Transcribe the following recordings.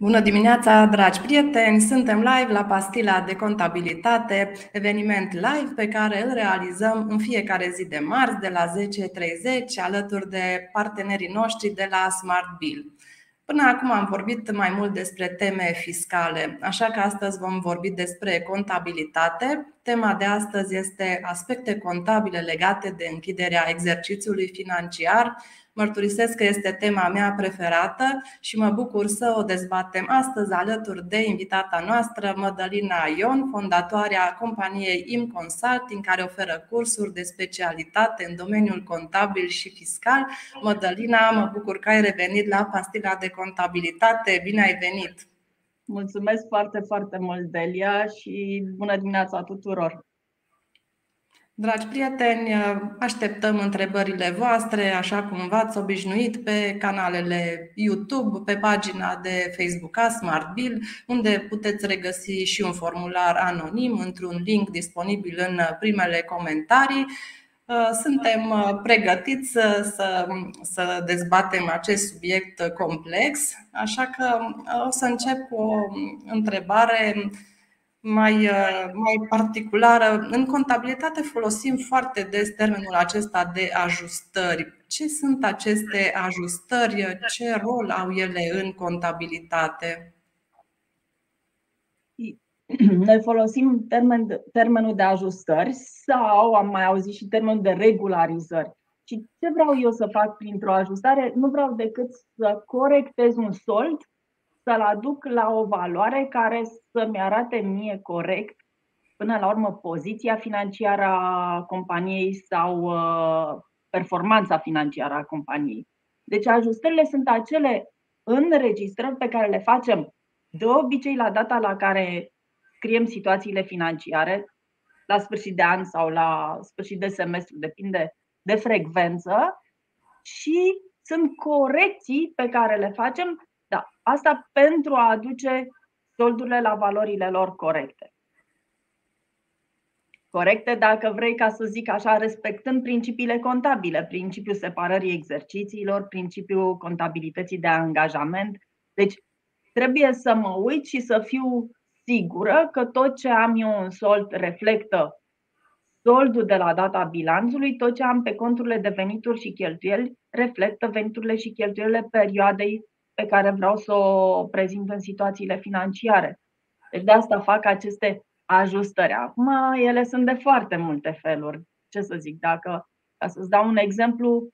Bună dimineața, dragi prieteni! Suntem live la Pastila de Contabilitate, eveniment live pe care îl realizăm în fiecare zi de marți de la 10.30 alături de partenerii noștri de la Smart Bill. Până acum am vorbit mai mult despre teme fiscale, așa că astăzi vom vorbi despre contabilitate. Tema de astăzi este aspecte contabile legate de închiderea exercițiului financiar Mărturisesc că este tema mea preferată și mă bucur să o dezbatem astăzi alături de invitata noastră, Mădălina Ion, fondatoarea companiei Im Consulting, care oferă cursuri de specialitate în domeniul contabil și fiscal. Mădălina, mă bucur că ai revenit la pastila de contabilitate. Bine ai venit! Mulțumesc foarte, foarte mult, Delia, și bună dimineața tuturor! Dragi prieteni, așteptăm întrebările voastre, așa cum v-ați obișnuit, pe canalele YouTube, pe pagina de Facebook a Smart Bill, unde puteți regăsi și un formular anonim într-un link disponibil în primele comentarii. Suntem pregătiți să, să, să dezbatem acest subiect complex, așa că o să încep cu o întrebare mai, uh, mai particulară. În contabilitate folosim foarte des termenul acesta de ajustări. Ce sunt aceste ajustări? Ce rol au ele în contabilitate? Noi folosim termen, termenul de ajustări sau am mai auzit și termenul de regularizări. Și ce vreau eu să fac printr-o ajustare? Nu vreau decât să corectez un sold să-l aduc la o valoare care să-mi arate mie corect, până la urmă, poziția financiară a companiei sau uh, performanța financiară a companiei. Deci ajustările sunt acele înregistrări pe care le facem de obicei la data la care scriem situațiile financiare, la sfârșit de an sau la sfârșit de semestru, depinde de frecvență, și sunt corecții pe care le facem da. Asta pentru a aduce soldurile la valorile lor corecte. Corecte, dacă vrei, ca să zic așa, respectând principiile contabile, principiul separării exercițiilor, principiul contabilității de angajament. Deci, trebuie să mă uit și să fiu sigură că tot ce am eu în sold reflectă soldul de la data bilanțului, tot ce am pe conturile de venituri și cheltuieli reflectă veniturile și cheltuielile perioadei pe care vreau să o prezint în situațiile financiare. Deci de asta fac aceste ajustări. Acum ele sunt de foarte multe feluri. Ce să zic, dacă, ca să-ți dau un exemplu,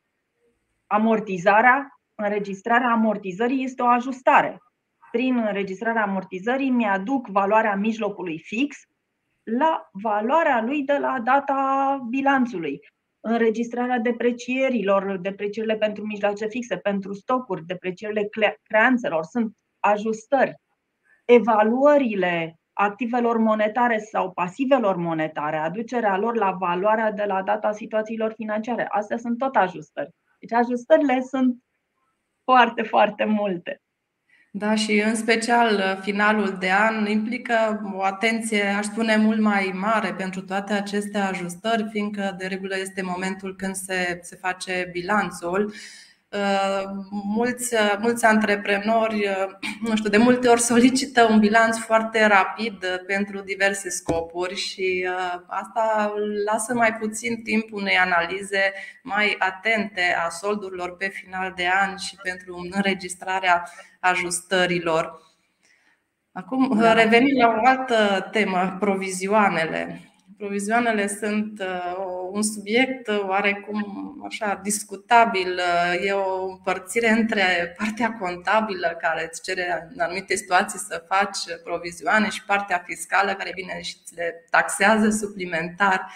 amortizarea, înregistrarea amortizării este o ajustare. Prin înregistrarea amortizării mi-aduc valoarea mijlocului fix la valoarea lui de la data bilanțului înregistrarea deprecierilor, deprecierile pentru mijloace fixe, pentru stocuri, deprecierile creanțelor, sunt ajustări. Evaluările activelor monetare sau pasivelor monetare, aducerea lor la valoarea de la data situațiilor financiare. Astea sunt tot ajustări. Deci ajustările sunt foarte, foarte multe. Da, și în special uh, finalul de an implică o atenție, aș spune, mult mai mare pentru toate aceste ajustări, fiindcă de regulă este momentul când se, se face bilanțul. Uh, mulți, uh, mulți antreprenori, uh, nu știu, de multe ori solicită un bilanț foarte rapid pentru diverse scopuri și asta lasă mai puțin timp unei analize mai atente a soldurilor pe final de an și pentru înregistrarea ajustărilor. Acum, da. revenim la o altă temă, provizioanele. Provizioanele sunt uh, un subiect uh, oarecum așa discutabil. Uh, e o împărțire între partea contabilă care îți cere în anumite situații să faci provizioane și partea fiscală care vine și le taxează suplimentar.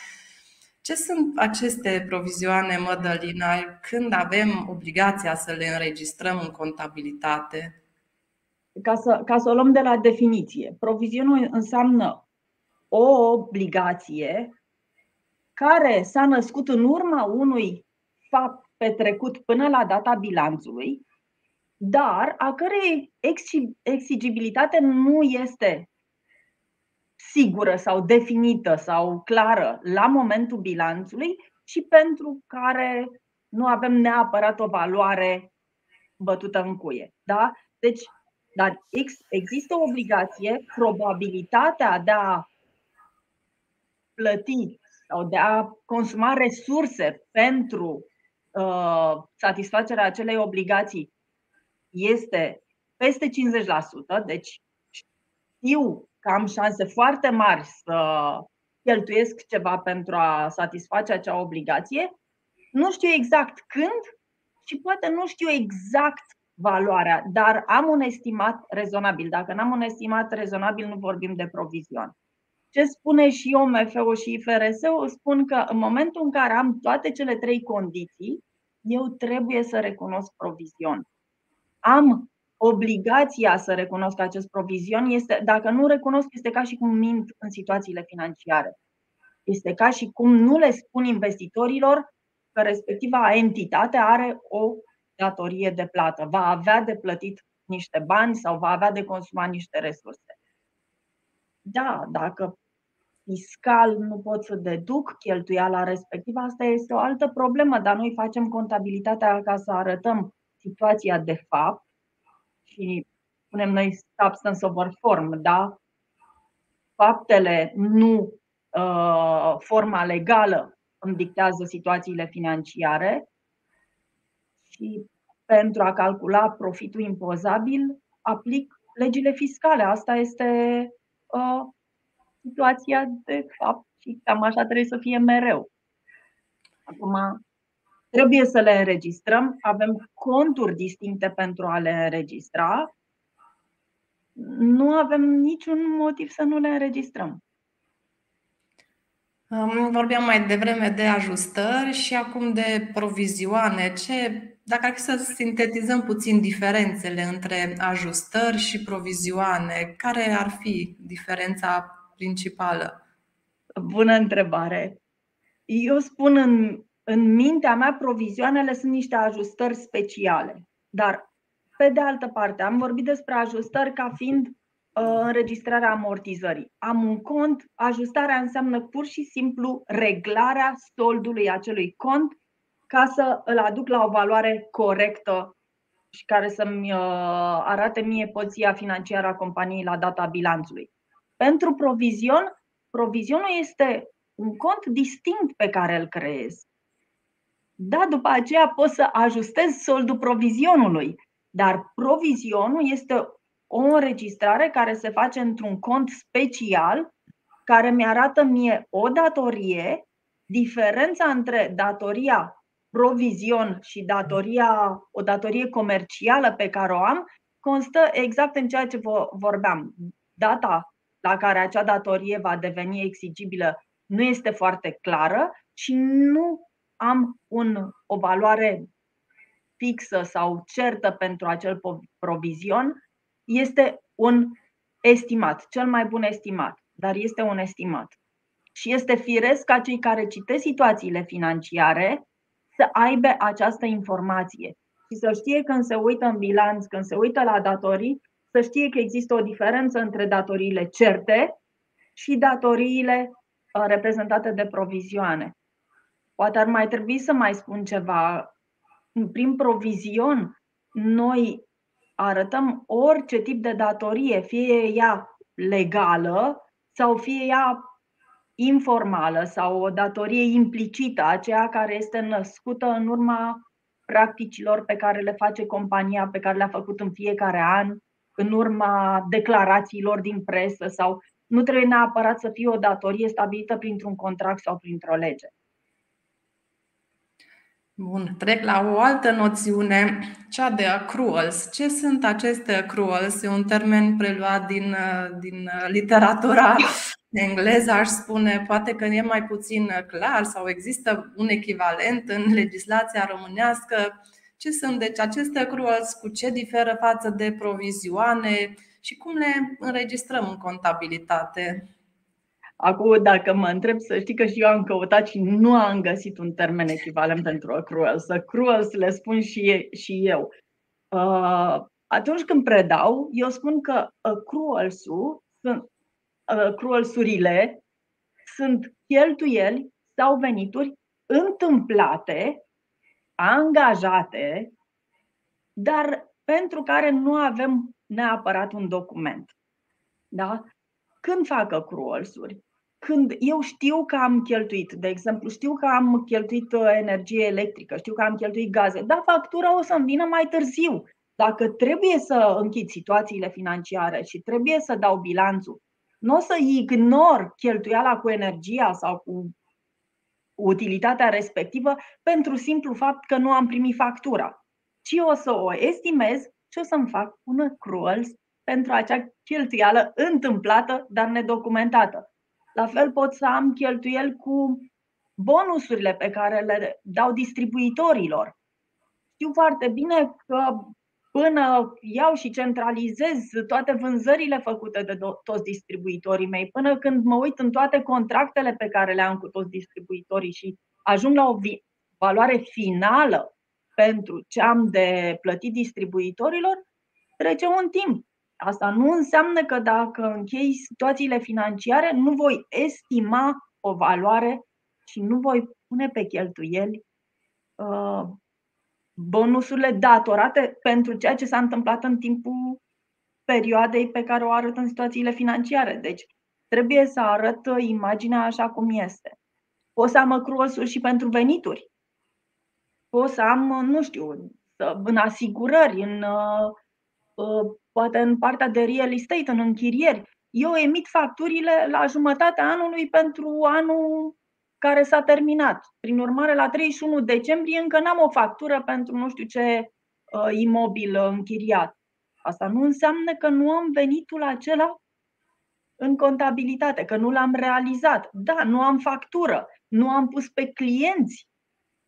Ce sunt aceste provizioane, Mădălina, când avem obligația să le înregistrăm în contabilitate? Ca să, ca să o luăm de la definiție, provizionul înseamnă o obligație care s-a născut în urma unui fapt petrecut până la data bilanțului, dar a cărei exigibilitate nu este sigură sau definită sau clară la momentul bilanțului și pentru care nu avem neapărat o valoare bătută în cuie. Da? Deci, Dar există o obligație, probabilitatea de a plăti sau de a consuma resurse pentru uh, satisfacerea acelei obligații este peste 50%, deci știu că am șanse foarte mari să cheltuiesc ceva pentru a satisface acea obligație, nu știu exact când și poate nu știu exact valoarea, dar am un estimat rezonabil. Dacă n-am un estimat rezonabil, nu vorbim de provizion. Ce spune și OMF-ul și IFRS-ul? Spun că în momentul în care am toate cele trei condiții, eu trebuie să recunosc provizion. Am obligația să recunosc acest provizion. Este, dacă nu recunosc, este ca și cum mint în situațiile financiare. Este ca și cum nu le spun investitorilor că respectiva entitate are o datorie de plată, va avea de plătit niște bani sau va avea de consumat niște resurse. Da, dacă fiscal nu pot să deduc cheltuiala respectivă, asta este o altă problemă, dar noi facem contabilitatea ca să arătăm situația de fapt și spunem noi substance over form, da? Faptele, nu uh, forma legală îmi dictează situațiile financiare și pentru a calcula profitul impozabil aplic legile fiscale. Asta este uh, situația de fapt și cam așa trebuie să fie mereu. Acum, trebuie să le înregistrăm, avem conturi distincte pentru a le înregistra. Nu avem niciun motiv să nu le înregistrăm. Vorbeam mai devreme de ajustări și acum de provizioane. Ce, dacă ar fi să sintetizăm puțin diferențele între ajustări și provizioane, care ar fi diferența principală? Bună întrebare. Eu spun în, în mintea mea, provizioanele sunt niște ajustări speciale. Dar, pe de altă parte, am vorbit despre ajustări ca fiind Uh, înregistrarea amortizării. Am un cont, ajustarea înseamnă pur și simplu reglarea soldului acelui cont ca să îl aduc la o valoare corectă și care să-mi uh, arate mie poziția financiară a companiei la data bilanțului. Pentru provizion, provizionul este un cont distinct pe care îl creez. Da, după aceea pot să ajustez soldul provizionului, dar provizionul este o înregistrare care se face într-un cont special care mi-arată mie o datorie, diferența între datoria provizion și datoria, o datorie comercială pe care o am, constă exact în ceea ce vorbeam. Data la care acea datorie va deveni exigibilă nu este foarte clară și nu am un, o valoare fixă sau certă pentru acel provizion, este un estimat, cel mai bun estimat, dar este un estimat. Și este firesc ca cei care citesc situațiile financiare să aibă această informație și să știe când se uită în bilanț, când se uită la datorii, să știe că există o diferență între datoriile certe și datoriile uh, reprezentate de provizioane. Poate ar mai trebui să mai spun ceva. Prin provizion, noi arătăm orice tip de datorie, fie ea legală sau fie ea informală sau o datorie implicită, aceea care este născută în urma practicilor pe care le face compania, pe care le-a făcut în fiecare an, în urma declarațiilor din presă sau nu trebuie neapărat să fie o datorie stabilită printr-un contract sau printr-o lege. Bun, trec la o altă noțiune, cea de accruals. Ce sunt aceste accruals? E un termen preluat din, din literatura engleză, aș spune, poate că e mai puțin clar sau există un echivalent în legislația românească. Ce sunt deci aceste accruals, cu ce diferă față de provizioane și cum le înregistrăm în contabilitate? Acum, dacă mă întreb, să știi că și eu am căutat și nu am găsit un termen echivalent pentru accruals. Accruals le spun și, și eu. Uh, atunci când predau, eu spun că accruals-ul sunt, accruals-urile sunt cheltuieli sau venituri întâmplate, angajate, dar pentru care nu avem neapărat un document. Da? Când fac accruals-uri? Când eu știu că am cheltuit, de exemplu, știu că am cheltuit uh, energie electrică, știu că am cheltuit gaze, dar factura o să-mi vină mai târziu. Dacă trebuie să închid situațiile financiare și trebuie să dau bilanțul, nu o să ignor cheltuiala cu energia sau cu utilitatea respectivă pentru simplu fapt că nu am primit factura, ci o să o estimez și o să-mi fac un accruals pentru acea cheltuială întâmplată, dar nedocumentată. La fel pot să am cheltuieli cu bonusurile pe care le dau distribuitorilor. Știu foarte bine că până iau și centralizez toate vânzările făcute de toți distribuitorii mei, până când mă uit în toate contractele pe care le am cu toți distribuitorii și ajung la o valoare finală pentru ce am de plătit distribuitorilor, trece un timp. Asta nu înseamnă că dacă închei situațiile financiare, nu voi estima o valoare și nu voi pune pe cheltuieli uh, bonusurile datorate pentru ceea ce s-a întâmplat în timpul perioadei pe care o arăt în situațiile financiare. Deci trebuie să arăt imaginea așa cum este. Pot să am accrual și pentru venituri. Pot să am, nu știu, în asigurări, în, uh, uh, poate în partea de real estate, în închirieri. Eu emit facturile la jumătatea anului pentru anul care s-a terminat. Prin urmare, la 31 decembrie încă n-am o factură pentru nu știu ce uh, imobil închiriat. Asta nu înseamnă că nu am venitul acela în contabilitate, că nu l-am realizat. Da, nu am factură, nu am pus pe clienți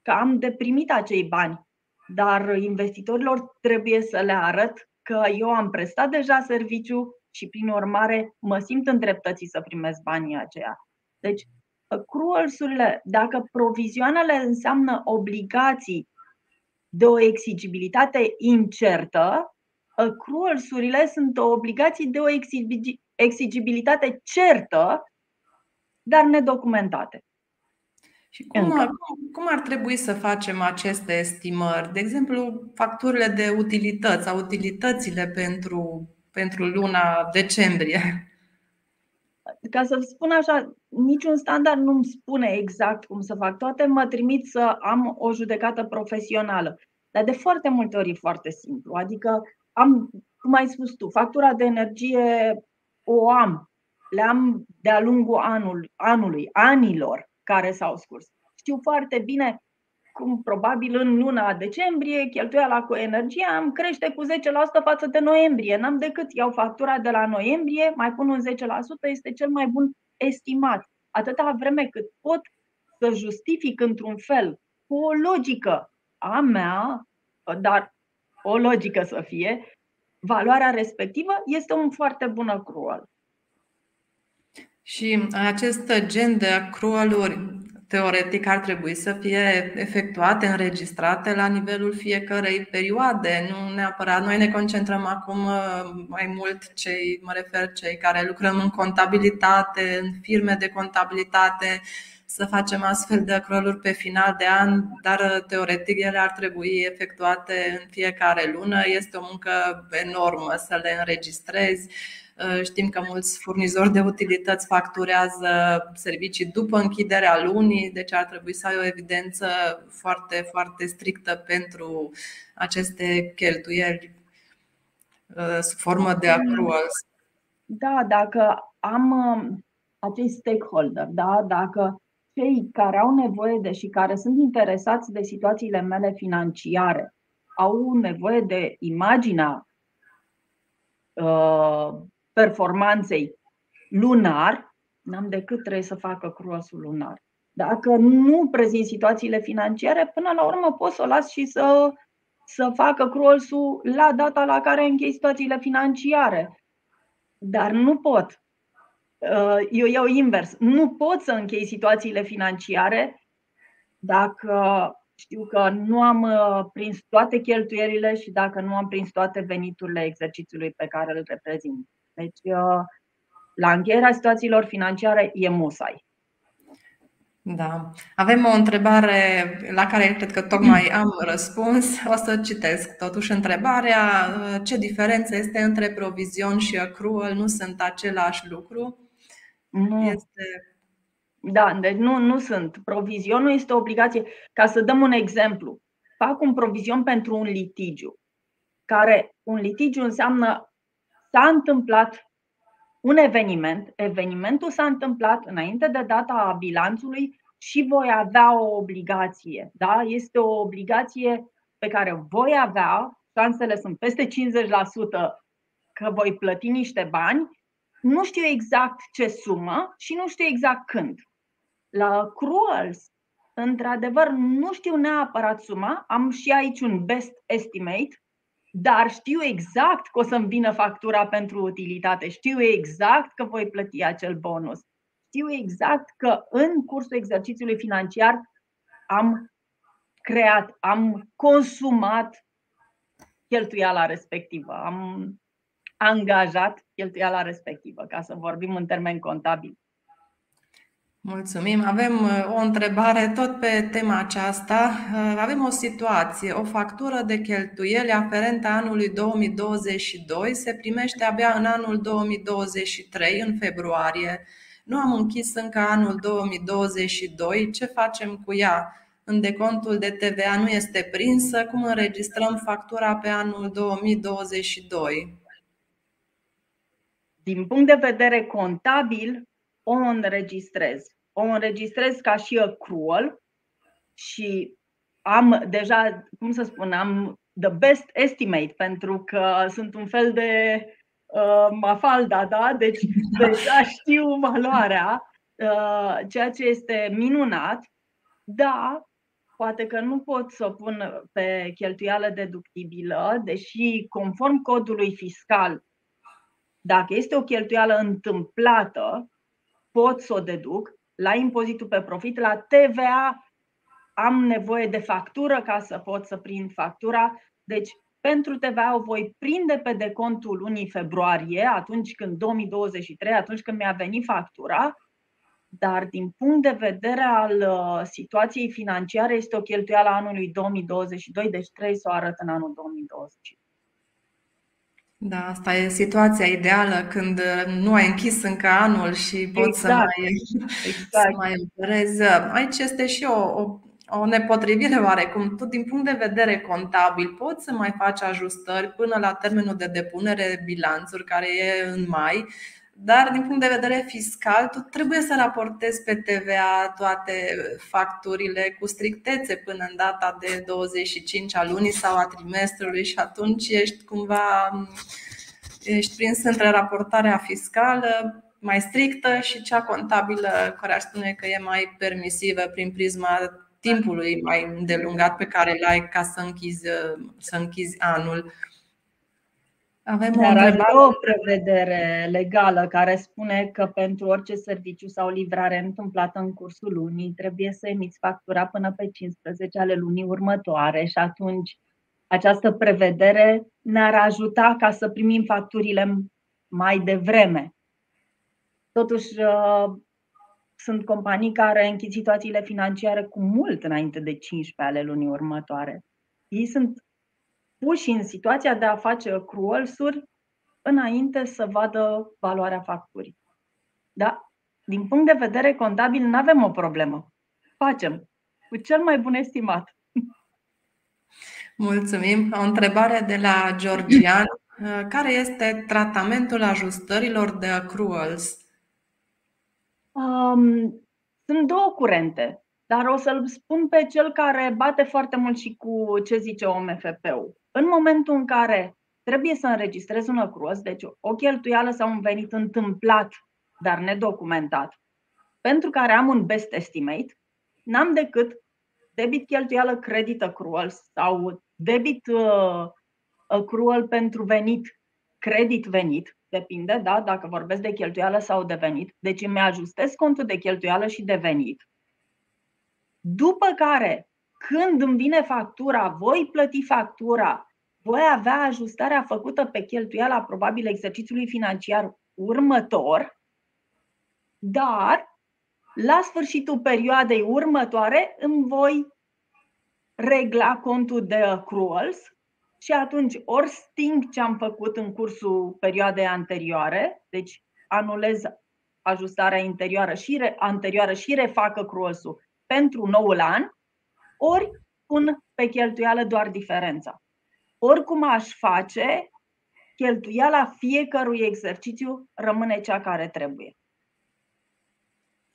că am deprimit acei bani, dar investitorilor trebuie să le arăt că eu am prestat deja serviciu și, prin urmare, mă simt îndreptățit să primesc banii aceia. Deci, accruals-urile, dacă provizioanele înseamnă obligații de o exigibilitate incertă, accruals-urile sunt obligații de o exigibilitate certă, dar nedocumentate. Și cum ar, cum ar trebui să facem aceste estimări? De exemplu, facturile de utilități sau utilitățile pentru, pentru luna decembrie. Ca să spun așa, niciun standard nu îmi spune exact cum să fac. Toate mă trimit să am o judecată profesională. Dar de foarte multe ori e foarte simplu. Adică am, cum ai spus tu, factura de energie o am. Le am de-a lungul anul, anului, anilor care s-au scurs. Știu foarte bine cum probabil în luna decembrie cheltuiala cu energie am crește cu 10% față de noiembrie. N-am decât iau factura de la noiembrie, mai pun un 10%, este cel mai bun estimat. Atâta vreme cât pot să justific într-un fel cu o logică a mea, dar o logică să fie, valoarea respectivă este un foarte bun accrual. Și acest gen de accrualuri teoretic ar trebui să fie efectuate, înregistrate la nivelul fiecărei perioade. Nu neapărat. Noi ne concentrăm acum uh, mai mult cei, mă refer cei care lucrăm în contabilitate, în firme de contabilitate, să facem astfel de acroluri pe final de an, dar uh, teoretic ele ar trebui efectuate în fiecare lună. Este o muncă enormă să le înregistrezi Uh, știm că mulți furnizori de utilități facturează servicii după închiderea lunii, deci ar trebui să ai o evidență foarte, foarte strictă pentru aceste cheltuieli uh, sub formă de accruals. Da, dacă am um, acei stakeholder, da? dacă cei care au nevoie de și care sunt interesați de situațiile mele financiare au nevoie de imaginea uh, performanței lunar, n-am decât trebuie să facă cruasul lunar. Dacă nu prezint situațiile financiare, până la urmă pot să o las și să, să facă cruasul la data la care închei situațiile financiare. Dar nu pot. Uh, eu iau invers. Nu pot să închei situațiile financiare dacă știu că nu am uh, prins toate cheltuielile și dacă nu am prins toate veniturile exercițiului pe care îl reprezint. Deci, uh, la încheierea situațiilor financiare e musai. Da. Avem o întrebare la care cred că tocmai am răspuns. O să citesc totuși întrebarea. Ce diferență este între provizion și accrual? Nu sunt același lucru? Nu. Este... Da, deci nu, nu sunt. Provizionul este o obligație. Ca să dăm un exemplu, fac un provizion pentru un litigiu, care un litigiu înseamnă s-a întâmplat un eveniment, evenimentul s-a întâmplat înainte de data bilanțului și voi avea o obligație. Da? Este o obligație pe care voi avea, șansele sunt peste 50% că voi plăti niște bani, nu știu exact ce sumă și nu știu exact când. La cruels, într-adevăr, nu știu neapărat suma, am și aici un best estimate, dar știu exact că o să-mi vină factura pentru utilitate, știu exact că voi plăti acel bonus, știu exact că în cursul exercițiului financiar am creat, am consumat cheltuiala respectivă, am angajat cheltuiala respectivă, ca să vorbim în termeni contabili. Mulțumim. Avem uh, o întrebare tot pe tema aceasta. Uh, avem o situație, o factură de cheltuieli aferentă anului 2022 se primește abia în anul 2023, în februarie. Nu am închis încă anul 2022. Ce facem cu ea? În decontul de TVA nu este prinsă. Cum înregistrăm factura pe anul 2022? Din punct de vedere contabil, o înregistrez. O înregistrez ca și accrual și am deja, cum să spun, am the best estimate pentru că sunt un fel de uh, mafalda, da? Deci deja știu valoarea, uh, ceea ce este minunat, da, poate că nu pot să o pun pe cheltuială deductibilă, deși conform codului fiscal, dacă este o cheltuială întâmplată, pot să o deduc la impozitul pe profit, la TVA am nevoie de factură ca să pot să prind factura. Deci, pentru TVA o voi prinde pe decontul lunii februarie, atunci când 2023, atunci când mi-a venit factura, dar din punct de vedere al uh, situației financiare este o cheltuială a anului 2022, deci trebuie să o arăt în anul 2022. Da, asta e situația ideală când nu ai închis încă anul și poți exact. să mai, exact. să mai operezi. Aici este și o, o, o nepotrivire oarecum. Tu, din punct de vedere contabil, poți să mai faci ajustări până la termenul de depunere bilanțuri, care e în mai, dar din punct de vedere fiscal, tu trebuie să raportezi pe TVA toate facturile cu strictețe până în data de 25 a lunii sau a trimestrului și atunci ești cumva ești prins între raportarea fiscală mai strictă și cea contabilă, care ar spune că e mai permisivă prin prisma timpului mai îndelungat pe care îl ai ca să închizi, să închizi anul. Avem Dar are o prevedere legală care spune că pentru orice serviciu sau livrare întâmplată în cursul lunii trebuie să emiți factura până pe 15 ale lunii următoare și atunci această prevedere ne-ar ajuta ca să primim facturile mai devreme. Totuși, uh, sunt companii care închid situațiile financiare cu mult înainte de 15 ale lunii următoare. Ei sunt puși în situația de a face accruals-uri înainte să vadă valoarea facturii. Da? Din punct de vedere contabil, nu avem o problemă. Facem cu cel mai bun estimat. Mulțumim. O întrebare de la Georgian. Care este tratamentul ajustărilor de accruals? Um, sunt două curente, dar o să-l spun pe cel care bate foarte mult și cu ce zice OMFP-ul. În momentul în care trebuie să înregistrez un accruals, deci o cheltuială sau un venit întâmplat, dar nedocumentat, pentru care am un best estimate, n-am decât debit cheltuială credit accruals sau debit uh, accrual pentru venit, credit venit, depinde, da, dacă vorbesc de cheltuială sau de venit. Deci îmi ajustez contul de cheltuială și de venit. După care când îmi vine factura, voi plăti factura, voi avea ajustarea făcută pe cheltuiala probabil exercițiului financiar următor, dar la sfârșitul perioadei următoare îmi voi regla contul de accruals și atunci ori sting ce am făcut în cursul perioadei anterioare, deci anulez ajustarea interioară și re, anterioară și refac accruals-ul pentru noul an, ori pun pe cheltuială doar diferența. Oricum aș face, cheltuiala fiecărui exercițiu rămâne cea care trebuie.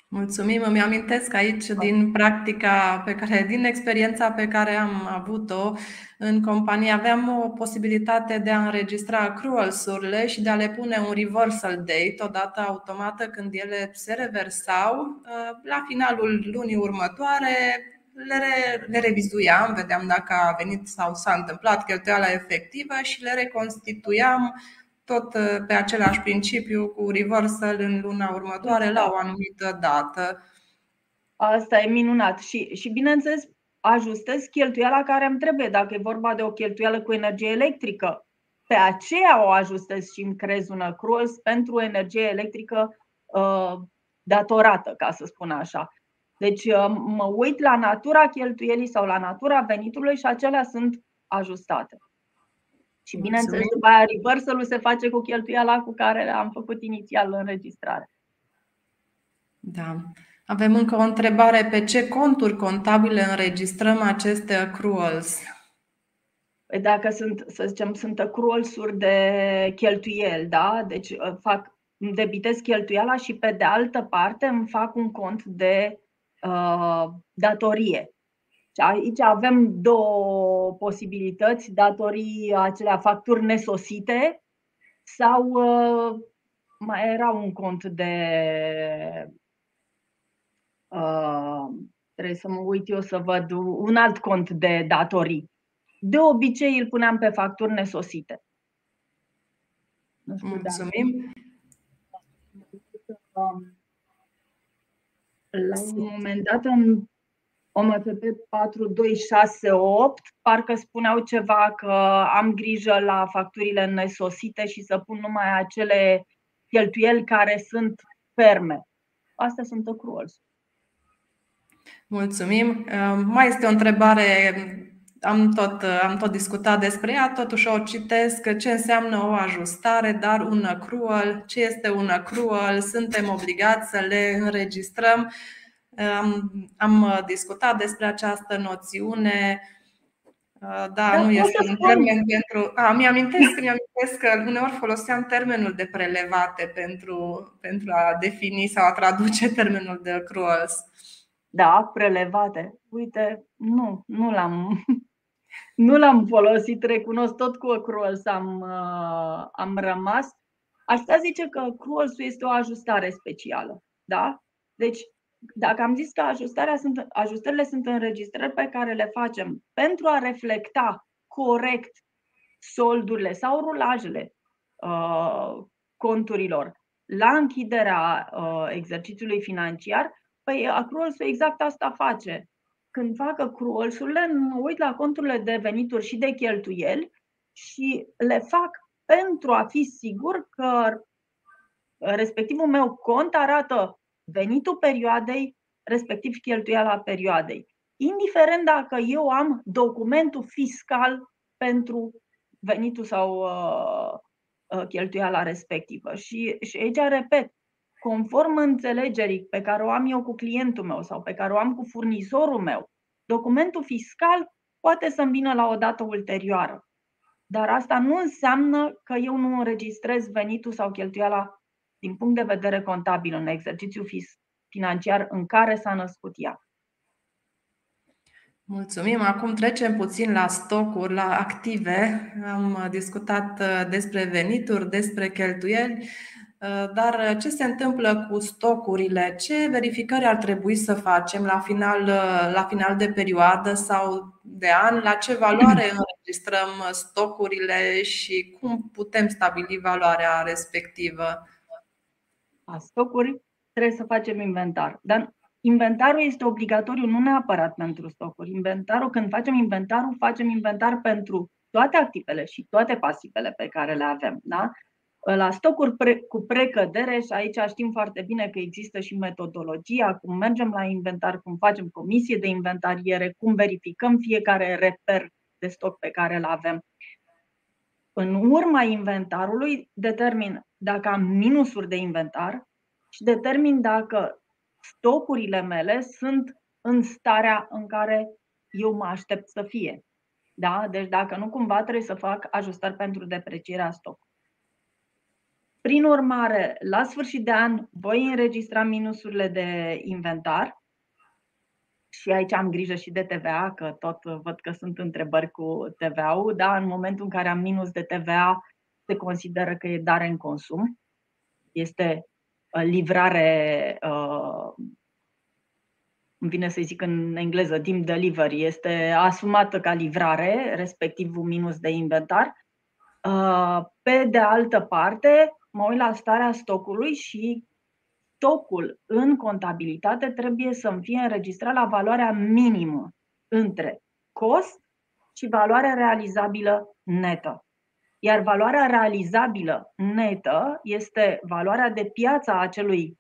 Mulțumim, îmi amintesc aici din practica pe care, din experiența pe care am avut-o în companie, aveam o posibilitate de a înregistra accruals-urile și de a le pune un reversal date odată automată când ele se reversau. La finalul lunii următoare le, le revizuiam, vedeam dacă a venit sau s-a întâmplat cheltuiala efectivă și le reconstituiam tot uh, pe același principiu cu reversal în luna următoare la o anumită dată. Asta e minunat. Și, și bineînțeles, ajustez cheltuiala care îmi trebuie. Dacă e vorba de o cheltuială cu energie electrică, pe aceea o ajustez și îmi creez un accruals pentru energie electrică uh, datorată, ca să spun așa. Deci uh, mă uit la natura cheltuielii sau la natura venitului și acelea sunt ajustate. Și bineînțeles, după aia reversal se face cu cheltuiala cu care am făcut inițial înregistrare. Da. Avem încă o întrebare. Pe ce conturi contabile înregistrăm aceste accruals? Păi dacă sunt, să zicem, sunt accruals-uri de cheltuieli, da? Deci uh, fac, îmi debitez cheltuiala și pe de altă parte îmi fac un cont de uh, datorie. Și aici avem două posibilități, datorii acelea facturi nesosite sau uh, mai era un cont de uh, trebuie să mă uit eu să văd un alt cont de datorii. De obicei îl puneam pe facturi nesosite. Nu știu Mulțumim. La un moment dat în OMPP 4268, parcă spuneau ceva că am grijă la facturile nesosite și să pun numai acele cheltuieli care sunt ferme. Astea sunt accruals. Mulțumim. Mai este o întrebare, am tot, am tot discutat despre ea, totuși o citesc. Ce înseamnă o ajustare, dar un accrual? Ce este un accrual? Suntem obligați să le înregistrăm? Am, am uh, discutat despre această noțiune. Uh, da, da nu este un termen pentru. A, mi-amintesc, mi-amintesc că uneori foloseam termenul de prelevate pentru, pentru a defini sau a traduce termenul de accruals. Da, prelevate. Uite, nu, nu l-am, nu l-am folosit, recunosc tot cu accruals am, uh, am rămas. Aș zice că accruals este o ajustare specială. Da? Deci dacă am zis că ajustarea sunt, ajustările sunt înregistrări pe care le facem pentru a reflecta corect soldurile sau rulajele uh, conturilor la închiderea uh, exercițiului financiar, păi accruals exact asta face. Când fac accruals-urile, mă uit la conturile de venituri și de cheltuieli și le fac pentru a fi sigur că respectivul meu cont arată venitul perioadei, respectiv cheltuiala perioadei. Indiferent dacă eu am documentul fiscal pentru venitul sau uh, uh, cheltuiala respectivă. Și, și aici, repet, conform înțelegerii pe care o am eu cu clientul meu sau pe care o am cu furnizorul meu, documentul fiscal poate să-mi vină la o dată ulterioară. Dar asta nu înseamnă că eu nu înregistrez venitul sau cheltuiala din punct de vedere contabil în exercițiu financiar în care s-a născut ea. Mulțumim. Acum trecem puțin la stocuri, la active. Am discutat uh, despre venituri, despre cheltuieli, uh, dar ce se întâmplă cu stocurile? Ce verificări ar trebui să facem la final, uh, la final de perioadă sau de an? La ce valoare înregistrăm stocurile și cum putem stabili valoarea respectivă? a stocuri, trebuie să facem inventar. Dar inventarul este obligatoriu nu neapărat pentru stocuri. Inventarul, când facem inventarul, facem inventar pentru toate activele și toate pasivele pe care le avem. Da? La stocuri pre, cu precădere și aici știm foarte bine că există și metodologia, cum mergem la inventar, cum facem comisie de inventariere, cum verificăm fiecare reper de stoc pe care îl avem. În urma inventarului determin dacă am minusuri de inventar și determin dacă stocurile mele sunt în starea în care eu mă aștept să fie. Da? Deci dacă nu cumva trebuie să fac ajustări pentru deprecierea stocului. Prin urmare, la sfârșit de an voi înregistra minusurile de inventar și aici am grijă și de TVA, că tot văd că sunt întrebări cu TVA-ul. Da? În momentul în care am minus de TVA, se consideră că e dare în consum. Este uh, livrare, uh, îmi vine să zic în engleză, dim delivery, este asumată ca livrare, respectiv un minus de inventar. Uh, pe de altă parte, mă uit la starea stocului și stocul în contabilitate trebuie să-mi fie înregistrat la valoarea minimă între cost și valoarea realizabilă netă. Iar valoarea realizabilă netă este valoarea de piață a acelui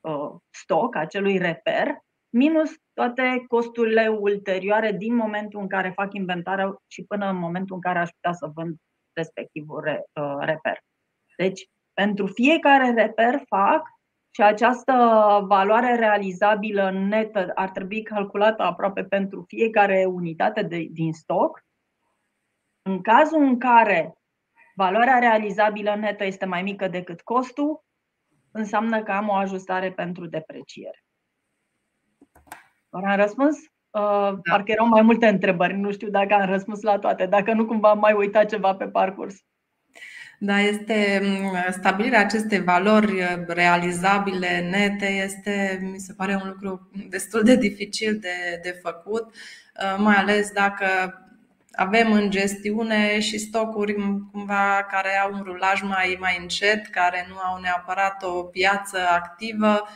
uh, stoc, acelui reper, minus toate costurile ulterioare din momentul în care fac inventarul și până în momentul în care aș putea să vând respectivul re, uh, reper. Deci, pentru fiecare reper fac și această valoare realizabilă netă ar trebui calculată aproape pentru fiecare unitate de, din stoc. În cazul în care valoarea realizabilă netă este mai mică decât costul, înseamnă că am o ajustare pentru depreciere. Doar am răspuns? Uh, da. Parcă erau mai multe întrebări, nu știu dacă am răspuns la toate, dacă nu cumva am mai uitat ceva pe parcurs. Da, este stabilirea acestei valori realizabile, nete, este, mi se pare un lucru destul de dificil de, de făcut, uh, mai ales dacă avem în gestiune și stocuri cumva care au un rulaj mai, mai încet, care nu au neapărat o piață activă.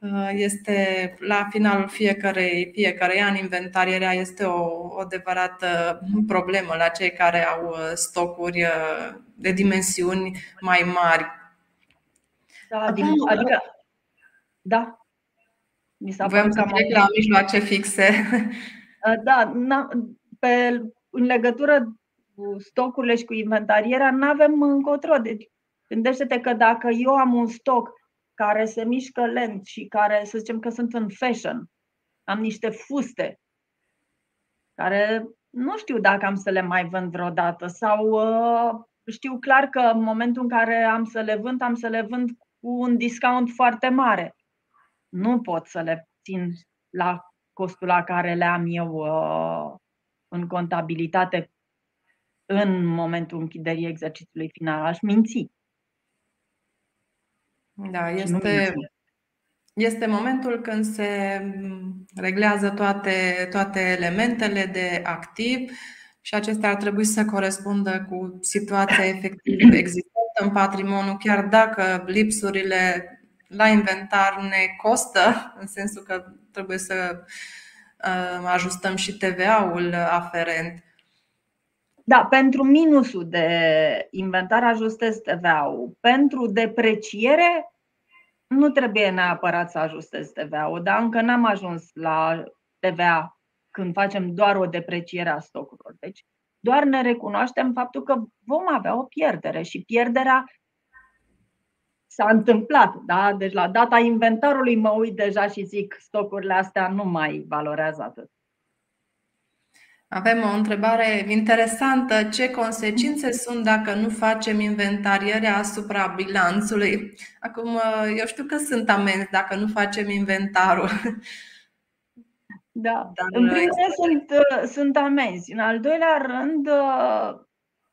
Uh, este la finalul fiecarei, fiecarei an, inventarierea este o, o adevărată problemă la cei care au uh, stocuri uh, de dimensiuni mai mari. Da, Acum, adică, da. Mi s-a Voiam să trec la mijloace fixe. Da, pe, în legătură cu stocurile și cu inventarierea, nu avem încotro. Deci, gândește-te că dacă eu am un stoc care se mișcă lent și care, să zicem că sunt în fashion. Am niște fuste care nu știu dacă am să le mai vând vreodată sau uh, știu clar că în momentul în care am să le vând, am să le vând cu un discount foarte mare. Nu pot să le țin la costul la care le am eu uh, în contabilitate în momentul închiderii exercițiului final. Aș minți. Da, este, este momentul când se reglează toate, toate elementele de activ și acestea ar trebui să corespundă cu situația efectivă existentă în patrimoniu, chiar dacă lipsurile la inventar ne costă, în sensul că trebuie să uh, ajustăm și TVA-ul aferent. Da, pentru minusul de inventar ajustez TVA-ul. Pentru depreciere nu trebuie neapărat să ajustez TVA-ul, dar încă n-am ajuns la TVA când facem doar o depreciere a stocurilor. Deci doar ne recunoaștem faptul că vom avea o pierdere și pierderea s-a întâmplat. Da? Deci la data inventarului mă uit deja și zic stocurile astea nu mai valorează atât. Avem o întrebare interesantă. Ce consecințe sunt dacă nu facem inventarierea asupra bilanțului? Acum, eu știu că sunt amenzi dacă nu facem inventarul. Da, Dar în primul rând sunt, sunt amenzi. În al doilea rând,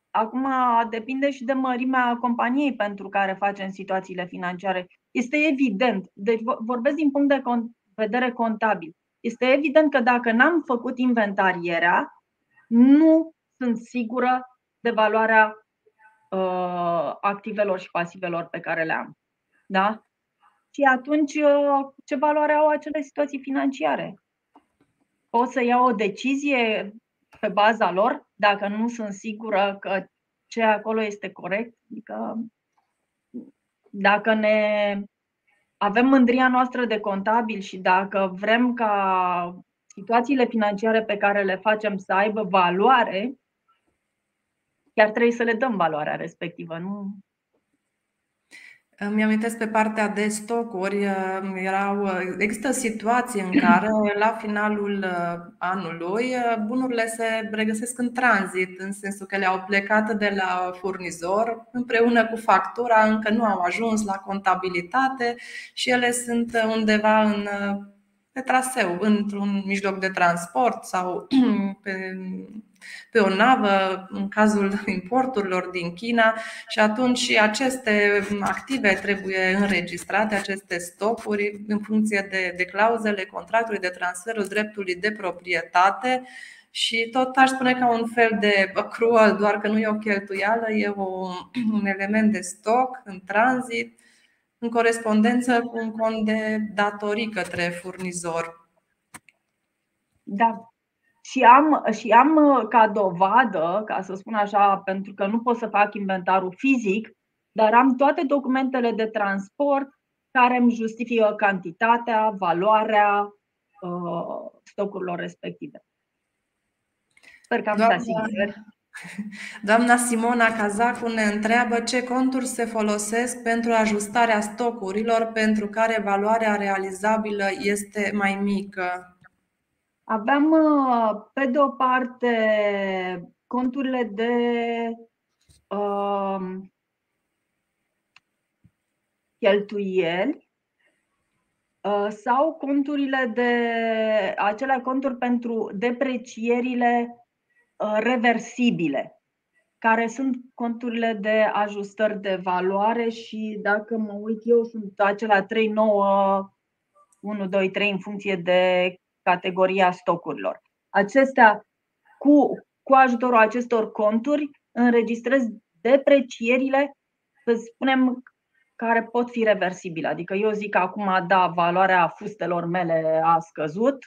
acum depinde și de mărimea companiei pentru care facem situațiile financiare. Este evident, deci vorbesc din punct de vedere contabil. Este evident că dacă n-am făcut inventarierea, nu sunt sigură de valoarea uh, activelor și pasivelor pe care le am. Da? Și atunci, uh, ce valoare au acele situații financiare? Pot să iau o decizie pe baza lor dacă nu sunt sigură că ce acolo este corect. Adică dacă ne avem mândria noastră de contabil și dacă vrem ca situațiile financiare pe care le facem să aibă valoare, chiar trebuie să le dăm valoarea respectivă. Nu, îmi amintesc pe partea de stocuri, uh, erau, uh, există situații în care la finalul uh, anului bunurile se regăsesc în tranzit, în sensul că le-au plecat de la furnizor împreună cu factura, încă nu au ajuns la contabilitate și ele sunt undeva în pe traseu, într-un mijloc de transport sau pe, pe o navă, în cazul importurilor din China, și atunci și aceste active trebuie înregistrate, aceste stocuri, în funcție de, de clauzele contractului de transferul dreptului de proprietate. Și tot aș spune ca un fel de accrual, doar că nu e o cheltuială, e o, un element de stoc în tranzit în corespondență cu un cont de datorii către furnizor. Da. Și am, și am uh, ca dovadă, ca să spun așa, pentru că nu pot să fac inventarul fizic, dar am toate documentele de transport care îmi justifică cantitatea, valoarea uh, stocurilor respective. Sper că am Doamna, Doamna Simona Cazacu ne întreabă ce conturi se folosesc pentru ajustarea stocurilor pentru care valoarea realizabilă este mai mică. Aveam, uh, pe de o parte, conturile de uh, cheltuieli uh, sau conturile de acele conturi pentru deprecierile Uh, reversibile, care sunt conturile de ajustări de valoare și dacă mă uit eu sunt acelea 3, 9, 1, 2, 3 în funcție de categoria stocurilor. Acestea, cu, cu ajutorul acestor conturi, înregistrez deprecierile, să spunem, care pot fi reversibile. Adică eu zic că acum, da, valoarea fustelor mele a scăzut,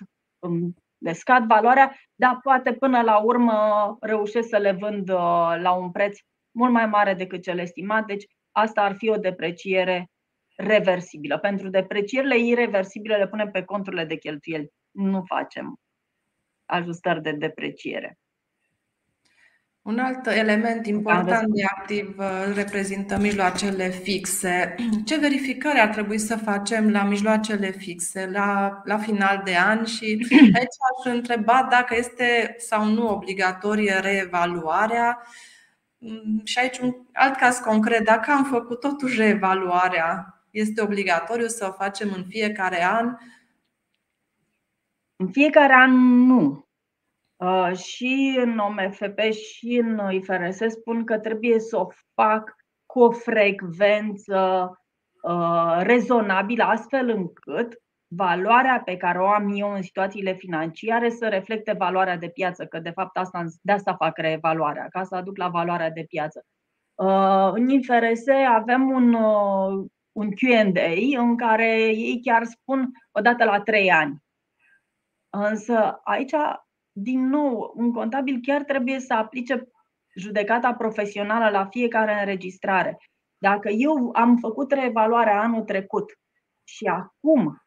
le scad valoarea, dar poate până la urmă reușesc să le vând uh, la un preț mult mai mare decât cel estimat. Deci asta ar fi o depreciere reversibilă. Pentru deprecierile irreversibile le punem pe conturile de cheltuieli. Nu facem ajustări de depreciere. Un alt element important de activ uh, reprezintă mijloacele fixe. Ce verificări ar trebui să facem la mijloacele fixe la, la final de an și aici aș întreba dacă este sau nu obligatorie reevaluarea. Mm, și aici un alt caz concret, dacă am făcut totuși reevaluarea, este obligatoriu să o facem în fiecare an? În fiecare an nu. Uh, și în OMFP și în IFRS spun că trebuie să o fac cu o frecvență uh, rezonabilă, astfel încât valoarea pe care o am eu în situațiile financiare să reflecte valoarea de piață, că de fapt asta, de asta fac reevaluarea, ca să aduc la valoarea de piață. Uh, în IFRS avem un, un Q&A în care ei chiar spun odată la trei ani. Însă aici din nou, un contabil chiar trebuie să aplice judecata profesională la fiecare înregistrare. Dacă eu am făcut reevaluarea anul trecut și acum,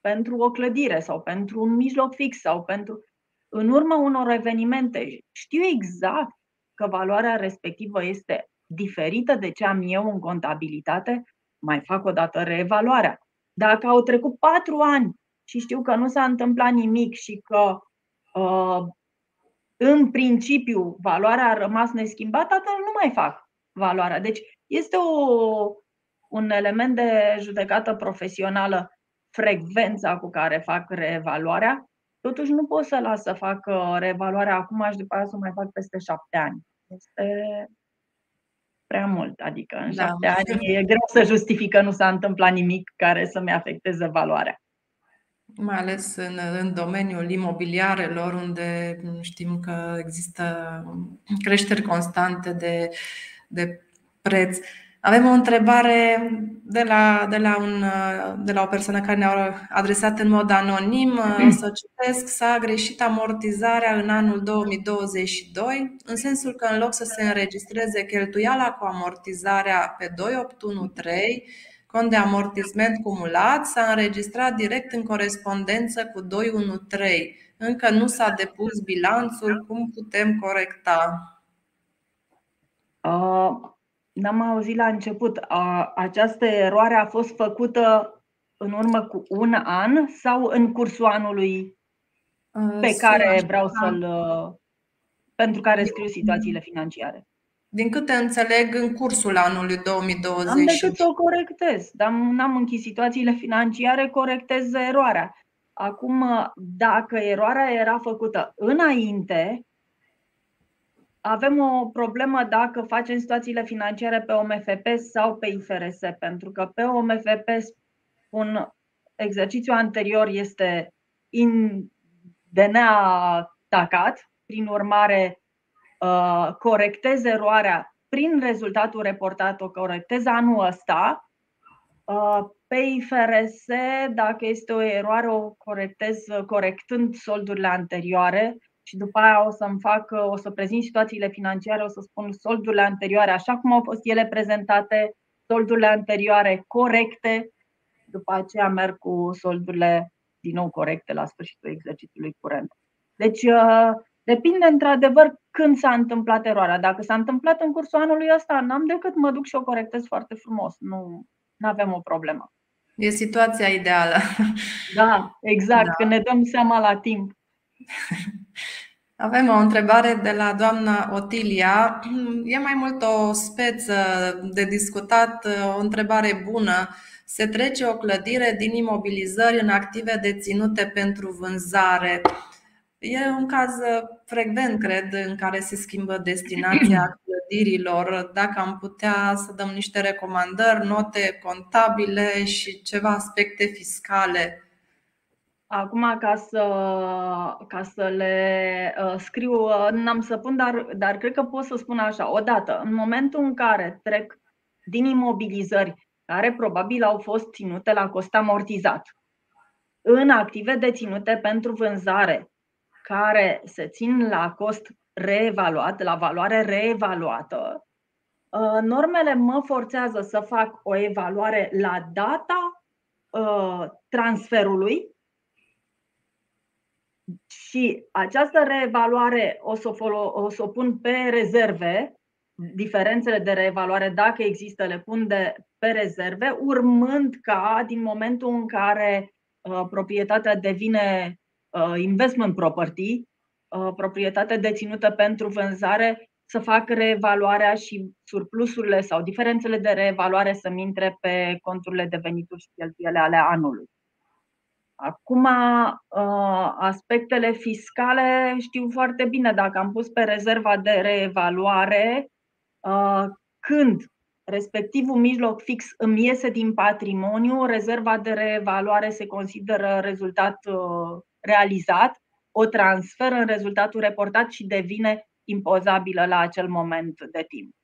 pentru o clădire sau pentru un mijloc fix sau pentru. în urma unor evenimente, știu exact că valoarea respectivă este diferită de ce am eu în contabilitate, mai fac o dată reevaluarea. Dacă au trecut patru ani și știu că nu s-a întâmplat nimic și că Uh, în principiu valoarea a rămas neschimbată, atunci nu mai fac valoarea. Deci este o, un element de judecată profesională frecvența cu care fac reevaluarea. Totuși nu pot să las să fac uh, reevaluarea acum și după aceea să o mai fac peste șapte ani. Este prea mult. Adică în da. șapte ani e greu să justifică nu s-a întâmplat nimic care să-mi afecteze valoarea mai ales în, în domeniul imobiliarelor, unde știm că există creșteri constante de, de preț. Avem o întrebare de la, de la, un, de la o persoană care ne-a adresat în mod anonim. Să citesc, s-a greșit amortizarea în anul 2022, în sensul că în loc să se înregistreze cheltuiala cu amortizarea pe 2813, cont de amortisment cumulat, s-a înregistrat direct în corespondență cu 213. Încă nu s-a depus bilanțul, cum putem corecta? Uh N-am auzit la început. A, această eroare a fost făcută în urmă cu un an sau în cursul anului pe care vreau să-l. pentru care scriu situațiile financiare? Din câte înțeleg, în cursul anului 2020. Am decât să o corectez. Dar n-am închis situațiile financiare, corectez eroarea. Acum, dacă eroarea era făcută înainte, avem o problemă dacă facem situațiile financiare pe OMFP sau pe IFRS, pentru că pe OMFP un exercițiu anterior este in, de neatacat, prin urmare uh, corectez eroarea prin rezultatul reportat, o corectez anul ăsta. Uh, pe IFRS, dacă este o eroare, o corectez corectând soldurile anterioare, și după aia o să-mi fac, o să prezint situațiile financiare, o să spun soldurile anterioare așa cum au fost ele prezentate, soldurile anterioare corecte, după aceea merg cu soldurile din nou corecte la sfârșitul exercițiului curent. Deci uh, depinde într-adevăr când s-a întâmplat eroarea. Dacă s-a întâmplat în cursul anului ăsta, n-am decât mă duc și o corectez foarte frumos. Nu avem o problemă. E situația ideală. Da, exact, da. când ne dăm seama la timp. Avem o întrebare de la doamna Otilia. E mai mult o speță de discutat, o întrebare bună. Se trece o clădire din imobilizări în active deținute pentru vânzare. E un caz frecvent, cred, în care se schimbă destinația clădirilor. Dacă am putea să dăm niște recomandări, note contabile și ceva aspecte fiscale Acum, ca să, ca să le uh, scriu, uh, n-am să pun, dar, dar cred că pot să spun așa. Odată, în momentul în care trec din imobilizări care probabil au fost ținute la cost amortizat, în active deținute pentru vânzare, care se țin la cost reevaluat, la valoare reevaluată, uh, normele mă forțează să fac o evaluare la data uh, transferului și această reevaluare o să, o, folo- o să o pun pe rezerve, diferențele de reevaluare, dacă există, le pun de, pe rezerve, urmând ca din momentul în care uh, proprietatea devine uh, investment property, uh, proprietate deținută pentru vânzare, să fac reevaluarea și surplusurile sau diferențele de reevaluare să intre pe conturile de venituri și cheltuiele ale anului. Acum, uh, aspectele fiscale știu foarte bine dacă am pus pe rezerva de reevaluare, uh, când respectivul mijloc fix îmi iese din patrimoniu, rezerva de reevaluare se consideră rezultat uh, realizat, o transfer în rezultatul reportat și devine impozabilă la acel moment de timp.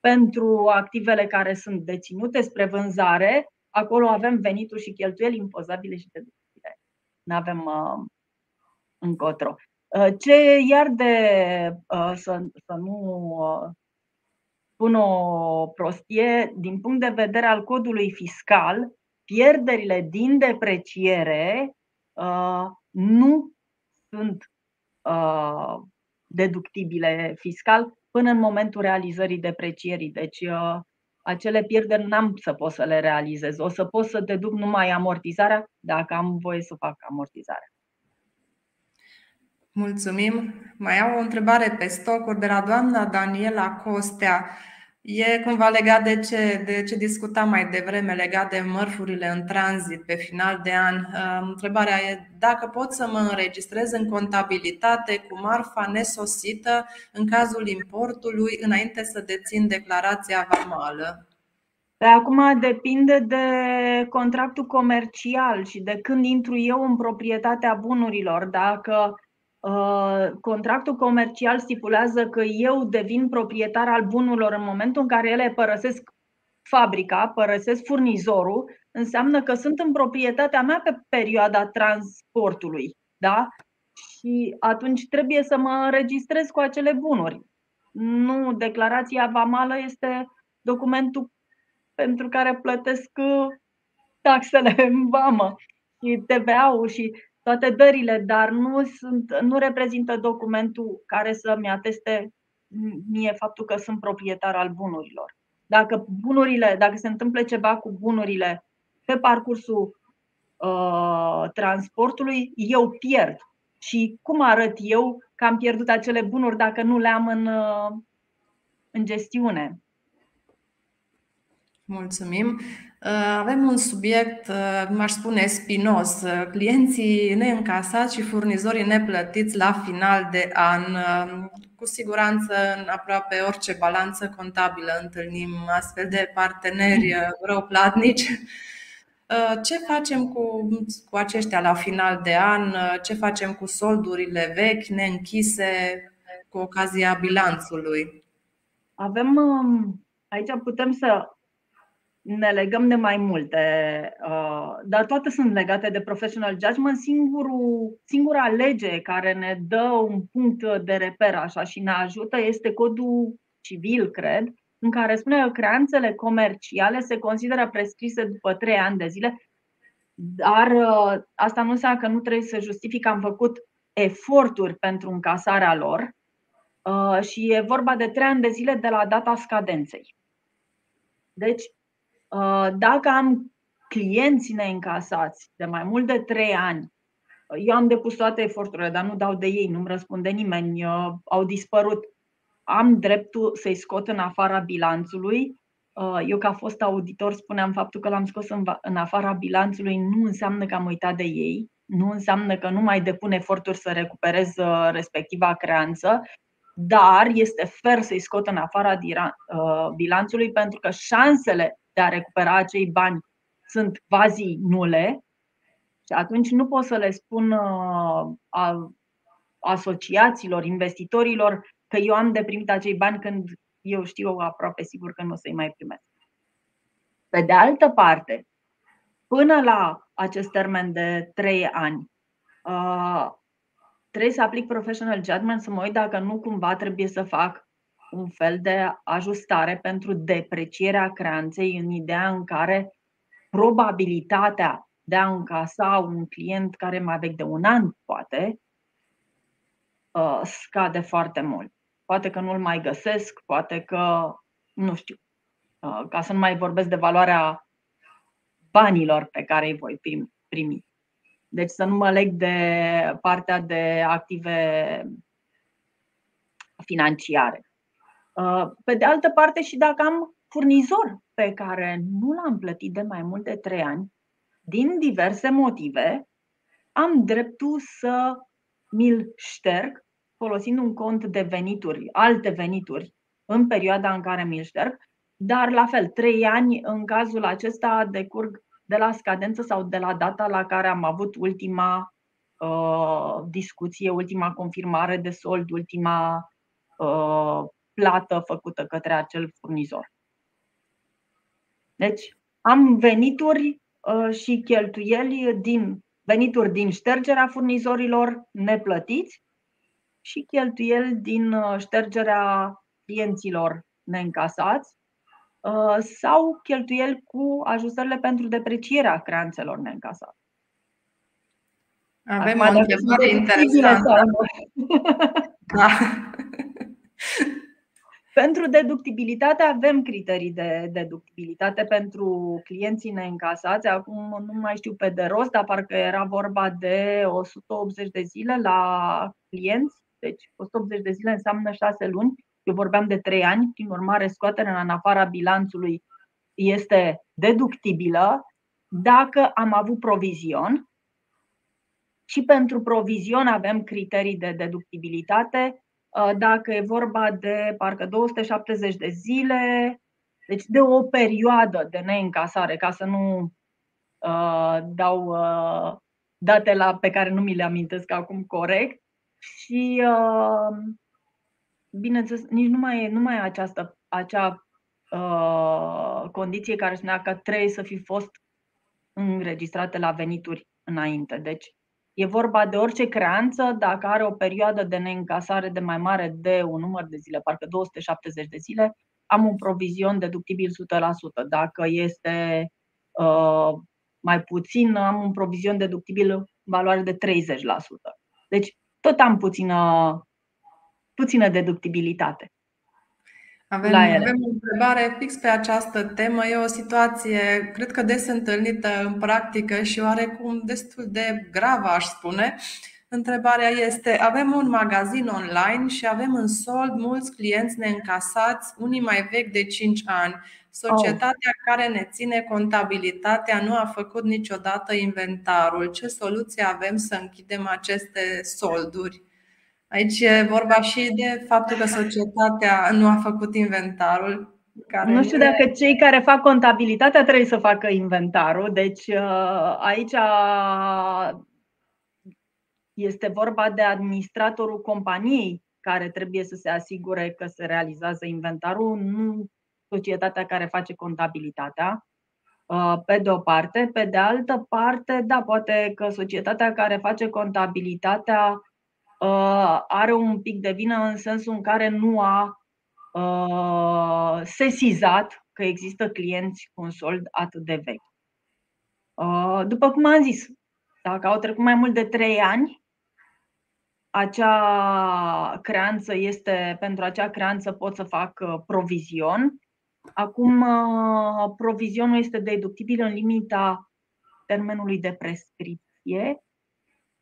Pentru activele care sunt deținute spre vânzare, acolo avem venituri și cheltuieli impozabile și deductibile nu avem uh, încotro. Uh, ce iar de uh, să, să nu uh, spun o prostie, din punct de vedere al codului fiscal, pierderile din depreciere uh, nu sunt uh, deductibile fiscal până în momentul realizării deprecierii. Deci uh, acele pierderi n-am să pot să le realizez. O să pot să deduc numai amortizarea dacă am voie să fac amortizarea. Mulțumim. Mai au o întrebare pe stocuri de la doamna Daniela Costea. E cumva legat de ce, de ce discutam mai devreme, legat de mărfurile în tranzit pe final de an. Întrebarea e dacă pot să mă înregistrez în contabilitate cu marfa nesosită în cazul importului înainte să dețin declarația vamală. Pe acum depinde de contractul comercial și de când intru eu în proprietatea bunurilor. Dacă Uh, contractul comercial stipulează că eu devin proprietar al bunurilor în momentul în care ele părăsesc fabrica, părăsesc furnizorul, înseamnă că sunt în proprietatea mea pe perioada transportului. Da? Și atunci trebuie să mă registrez cu acele bunuri. Nu, declarația vamală este documentul pentru care plătesc uh, taxele în vamă și TVA-ul și toate dările, dar nu, sunt, nu reprezintă documentul care să-mi ateste mie faptul că sunt proprietar al bunurilor. Dacă bunurile, dacă se întâmplă ceva cu bunurile pe parcursul uh, transportului, eu pierd. Și cum arăt eu că am pierdut acele bunuri dacă nu le am în, uh, în gestiune? Mulțumim. Uh, avem un subiect, uh, m-aș spune, spinos. Uh, clienții neîncasați și furnizorii neplătiți la final de an. Cu siguranță, în aproape orice balanță contabilă întâlnim astfel de parteneri răuplatnici. Ce facem cu, cu aceștia la final de an? Ce facem cu soldurile vechi, neînchise, cu ocazia bilanțului? Avem, um, aici putem să ne legăm de mai multe, uh, dar toate sunt legate de professional judgment. Singurul, singura lege care ne dă un punct de reper așa și ne ajută este codul civil, cred, în care spune că creanțele comerciale se consideră prescrise după trei ani de zile, dar uh, asta nu înseamnă că nu trebuie să justific că am făcut eforturi pentru încasarea lor uh, și e vorba de trei ani de zile de la data scadenței. Deci, Uh, dacă am clienți neîncasați de mai mult de 3 ani, eu am depus toate eforturile, dar nu dau de ei, nu-mi răspunde nimeni, uh, au dispărut. Am dreptul să-i scot în afara bilanțului. Uh, eu, ca fost auditor, spuneam faptul că l-am scos în afara bilanțului nu înseamnă că am uitat de ei, nu înseamnă că nu mai depun eforturi să recuperez respectiva creanță, dar este fer să-i scot în afara bilanțului pentru că șansele de a recupera acei bani sunt quasi nule și atunci nu pot să le spun uh, asociațiilor, investitorilor că eu am de primit acei bani când eu știu aproape sigur că nu o să-i mai primesc. Pe de altă parte, până la acest termen de 3 ani, uh, trebuie să aplic professional judgment, să mă uit dacă nu cumva trebuie să fac un fel de ajustare pentru deprecierea creanței în ideea în care probabilitatea de a încasa un client care mai vechi de un an, poate, uh, scade foarte mult. Poate că nu-l mai găsesc, poate că, nu știu, uh, ca să nu mai vorbesc de valoarea banilor pe care îi voi primi. Deci să nu mă leg de partea de active financiare. Uh, pe de altă parte, și dacă am furnizor pe care nu l-am plătit de mai mult de trei ani, din diverse motive, am dreptul să mi-l șterg folosind un cont de venituri, alte venituri, în perioada în care mi-l șterg, dar la fel, trei ani în cazul acesta decurg de la scadență sau de la data la care am avut ultima uh, discuție, ultima confirmare de sold, ultima uh, plată făcută către acel furnizor. Deci, am venituri uh, și cheltuieli din venituri din ștergerea furnizorilor neplătiți și cheltuieli din uh, ștergerea clienților neîncasați uh, sau cheltuieli cu ajustările pentru deprecierea creanțelor neîncasate. Avem Acum, o întrebare interesantă. Da. Pentru deductibilitate avem criterii de deductibilitate pentru clienții neîncasați. Acum nu mai știu pe de rost, dar parcă era vorba de 180 de zile la clienți. Deci 180 de zile înseamnă 6 luni. Eu vorbeam de 3 ani, prin urmare scoaterea în afara bilanțului este deductibilă dacă am avut provizion. Și pentru provizion avem criterii de deductibilitate Uh, dacă e vorba de parcă 270 de zile, deci de o perioadă de neîncasare, ca să nu uh, dau uh, date la, pe care nu mi le amintesc acum corect. Și, uh, bineînțeles, nici nu mai e, nu mai e această, acea uh, condiție care spunea că trebuie să fi fost înregistrate la venituri înainte. Deci e vorba de orice creanță, dacă are o perioadă de neîncasare de mai mare de un număr de zile, parcă 270 de zile, am un provizion deductibil 100%. Dacă este uh, mai puțin, am un provizion deductibil în valoare de 30%. Deci tot am puțină, puțină deductibilitate. Avem, avem o întrebare fix pe această temă. E o situație, cred că des întâlnită în practică și oarecum destul de gravă, aș spune. Întrebarea este, avem un magazin online și avem în sold mulți clienți neîncasați, unii mai vechi de 5 ani. Societatea oh. care ne ține contabilitatea nu a făcut niciodată inventarul. Ce soluție avem să închidem aceste solduri? Aici e vorba și de faptul că societatea nu a făcut inventarul. Care nu știu dacă cei care fac contabilitatea trebuie să facă inventarul, deci uh, aici este vorba de administratorul companiei care trebuie să se asigure că se realizează inventarul, nu societatea care face contabilitatea, uh, pe de o parte. Pe de altă parte, da, poate că societatea care face contabilitatea uh, are un pic de vină în sensul în care nu a uh, sesizat că există clienți cu un sold atât de vechi. După cum am zis, dacă au trecut mai mult de 3 ani, acea creanță este, pentru acea creanță pot să fac provizion Acum, uh, provizionul este deductibil în limita termenului de prescripție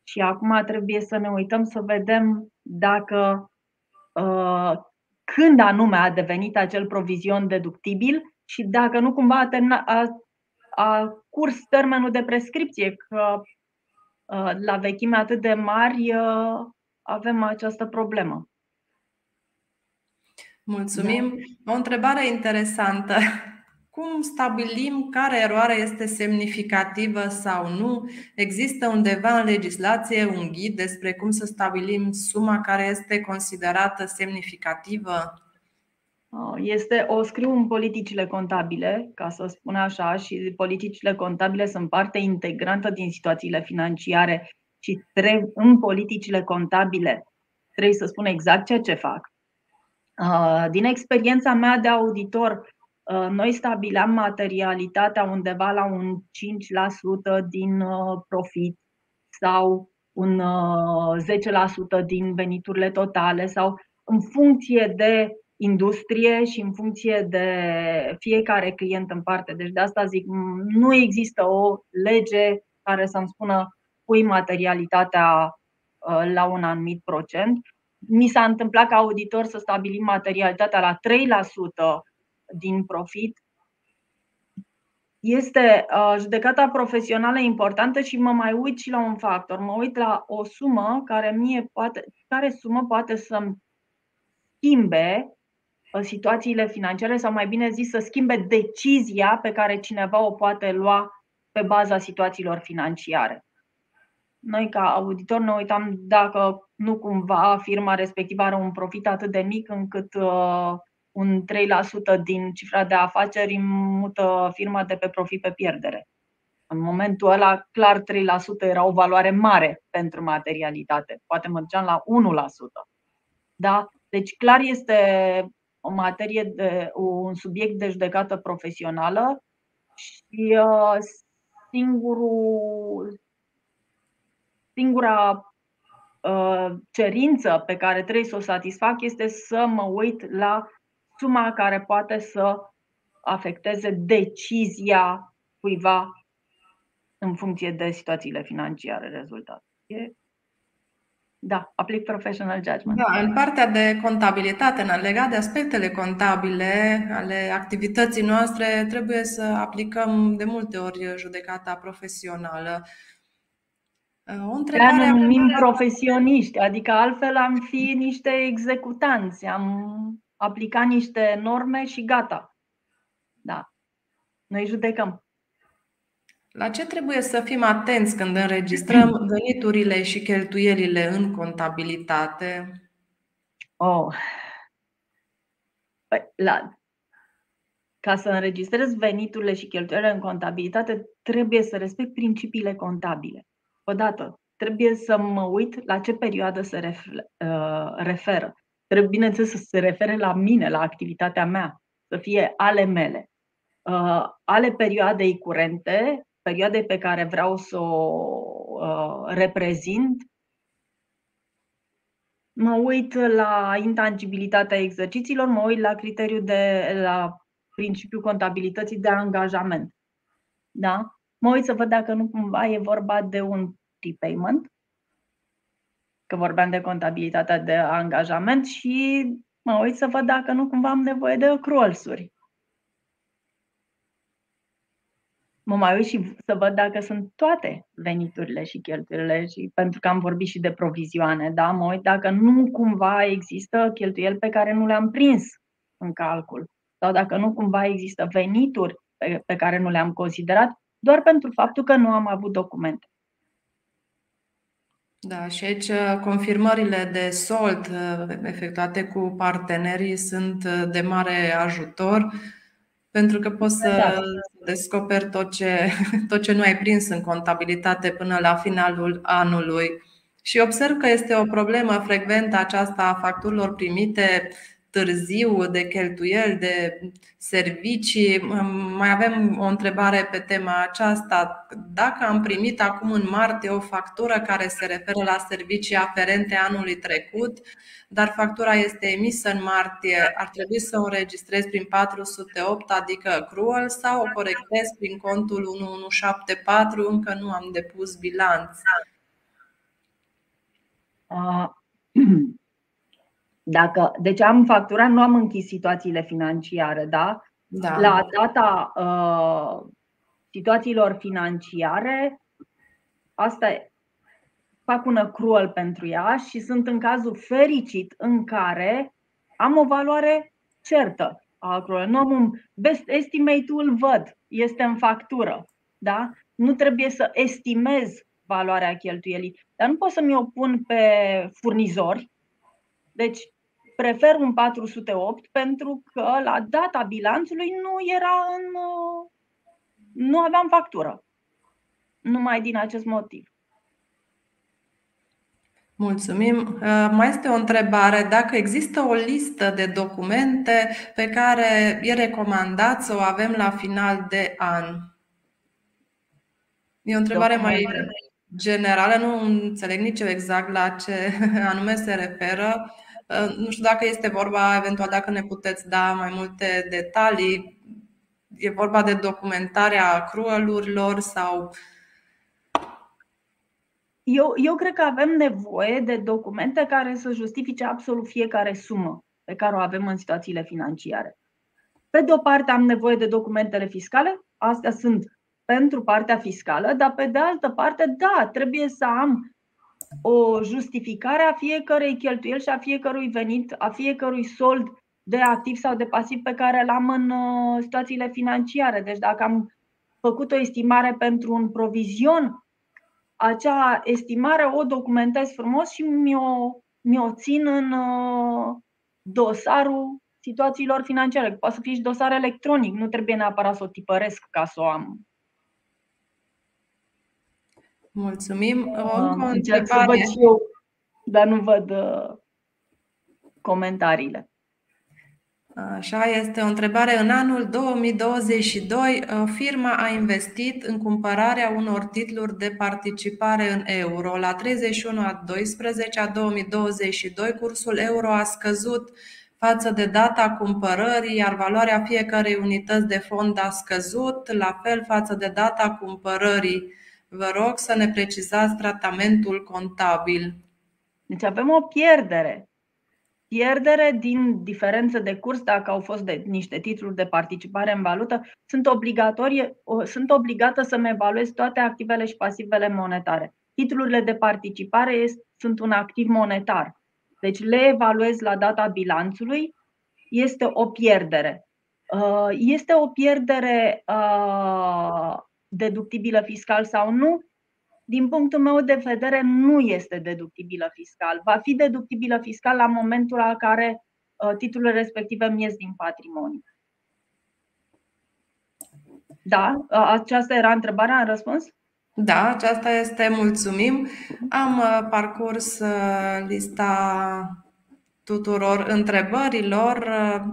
și acum trebuie să ne uităm să vedem dacă uh, când anume a devenit acel provizion deductibil și dacă nu cumva a, termina, a, a curs termenul de prescripție, că uh, la vechime atât de mari avem această problemă. Mulțumim. Da. O întrebare interesantă. Cum stabilim care eroare este semnificativă sau nu? Există undeva în legislație un ghid despre cum să stabilim suma care este considerată semnificativă? Este, o scriu în politicile contabile, ca să spun așa, și politicile contabile sunt parte integrantă din situațiile financiare și trebuie, în politicile contabile trebuie să spun exact ceea ce fac Uh, din experiența mea de auditor, uh, noi stabileam materialitatea undeva la un 5% din uh, profit sau un 10% din veniturile totale sau în funcție de industrie și în funcție de fiecare client în parte. Deci de asta zic, nu există o lege care să-mi spună pui materialitatea la un anumit procent mi s-a întâmplat ca auditor să stabilim materialitatea la 3% din profit. Este uh, judecata profesională importantă și mă mai uit și la un factor. Mă uit la o sumă care mie poate, care sumă poate să schimbe uh, situațiile financiare sau mai bine zis să schimbe decizia pe care cineva o poate lua pe baza situațiilor financiare. Noi ca auditor ne uitam dacă nu cumva firma respectivă are un profit atât de mic încât uh, un 3% din cifra de afaceri mută firma de pe profit pe pierdere. În momentul ăla, clar 3% era o valoare mare pentru materialitate. Poate mergeam la 1%. Da? Deci clar este o materie de un subiect de judecată profesională și uh, singurul, singura Uh, cerință pe care trebuie să o satisfac este să mă uit la suma care poate să afecteze decizia cuiva în funcție de situațiile financiare rezultate. Da, aplic professional judgment. Da, în partea de contabilitate, în legat de aspectele contabile ale activității noastre, trebuie să aplicăm de multe ori judecata profesională. O întrebare ne numim profesioniști, adică altfel am fi niște executanți, am aplicat niște norme și gata. Da. Noi judecăm. La ce trebuie să fim atenți când înregistrăm veniturile și cheltuielile în contabilitate? Oh. Păi, la ca să înregistrez veniturile și cheltuielile în contabilitate, trebuie să respect principiile contabile. Odată, trebuie să mă uit la ce perioadă se uh, referă. Trebuie, bineînțeles, să se refere la mine, la activitatea mea, să fie ale mele. Uh, ale perioadei curente, perioadei pe care vreau să o uh, reprezint, mă uit la intangibilitatea exercițiilor, mă uit la criteriul de la principiul contabilității de angajament. Da? Mă uit să văd dacă nu cumva e vorba de un prepayment, că vorbeam de contabilitatea de angajament și mă uit să văd dacă nu cumva am nevoie de accruals-uri. Mă mai uit și să văd dacă sunt toate veniturile și cheltuielile, și, pentru că am vorbit și de provizioane, da? Mă uit dacă nu cumva există cheltuieli pe care nu le-am prins în calcul sau dacă nu cumva există venituri pe, pe care nu le-am considerat, doar pentru faptul că nu am avut documente. Da, și aici uh, confirmările de sold uh, efectuate cu partenerii sunt uh, de mare ajutor pentru că poți să da. descoperi tot ce, tot ce nu ai prins în contabilitate până la finalul anului. Și observ că este o problemă frecventă aceasta a facturilor primite târziu, de cheltuieli, de servicii. Mai avem o întrebare pe tema aceasta. Dacă am primit acum în martie o factură care se referă la servicii aferente anului trecut, dar factura este emisă în martie, ar trebui să o înregistrez prin 408, adică accrual, sau o corectez prin contul 1174, încă nu am depus bilanț? Uh. Dacă, deci am facturat, nu am închis situațiile financiare, da? da. La data uh, situațiilor financiare, asta e, fac un accrual pentru ea și sunt în cazul fericit în care am o valoare certă a accrual. Nu am un best estimate-ul văd, este în factură. Da? Nu trebuie să estimez valoarea cheltuielii, dar nu pot să mi-o pun pe furnizori. Deci prefer un 408 pentru că la data bilanțului nu era în. nu aveam factură. Numai din acest motiv. Mulțumim. Uh, mai este o întrebare. Dacă există o listă de documente pe care e recomandat să o avem la final de an? E o întrebare mai generală, nu înțeleg nici eu exact la ce anume se referă. Uh, nu știu dacă este vorba, eventual dacă ne puteți da mai multe detalii. E vorba de documentarea accrualurilor sau eu, eu cred că avem nevoie de documente care să justifice absolut fiecare sumă pe care o avem în situațiile financiare. Pe de o parte am nevoie de documentele fiscale, astea sunt pentru partea fiscală, dar pe de altă parte, da, trebuie să am o justificare a fiecărei cheltuieli și a fiecărui venit, a fiecărui sold de activ sau de pasiv pe care l-am în uh, situațiile financiare. Deci dacă am făcut o estimare pentru un provizion, acea estimare o documentez frumos și mi-o, mi-o țin în uh, dosarul situațiilor financiare. Poate să fie și dosar electronic, nu trebuie neapărat să o tipăresc ca să o am Mulțumim. O încerc să văd și eu, dar nu văd uh, comentariile. Așa este o întrebare. În anul 2022, uh, firma a investit în cumpărarea unor titluri de participare în euro. La 31 a 12 a 2022, cursul euro a scăzut față de data cumpărării, iar valoarea fiecărei unități de fond a scăzut, la fel față de data cumpărării Vă rog să ne precizați tratamentul contabil. Deci avem o pierdere. Pierdere din diferență de curs, dacă au fost de niște titluri de participare în valută, sunt, obligatorie, sunt obligată să-mi evaluez toate activele și pasivele monetare. Titlurile de participare sunt un activ monetar. Deci le evaluez la data bilanțului, este o pierdere. Uh, este o pierdere uh, deductibilă fiscal sau nu, din punctul meu de vedere, nu este deductibilă fiscal. Va fi deductibilă fiscal la momentul la care uh, titlurile respective mi ies din patrimoniu. Da, aceasta era întrebarea, în răspuns? Da, aceasta este, mulțumim. Am uh, parcurs uh, lista tuturor întrebărilor.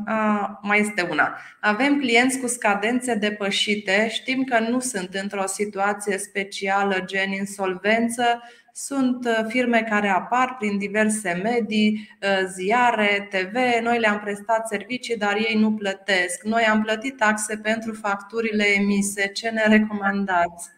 Uh, mai este una. Avem clienți cu scadențe depășite, știm că nu sunt într-o situație specială, gen insolvență, sunt firme care apar prin diverse medii, ziare, TV, noi le-am prestat servicii, dar ei nu plătesc. Noi am plătit taxe pentru facturile emise. Ce ne recomandați?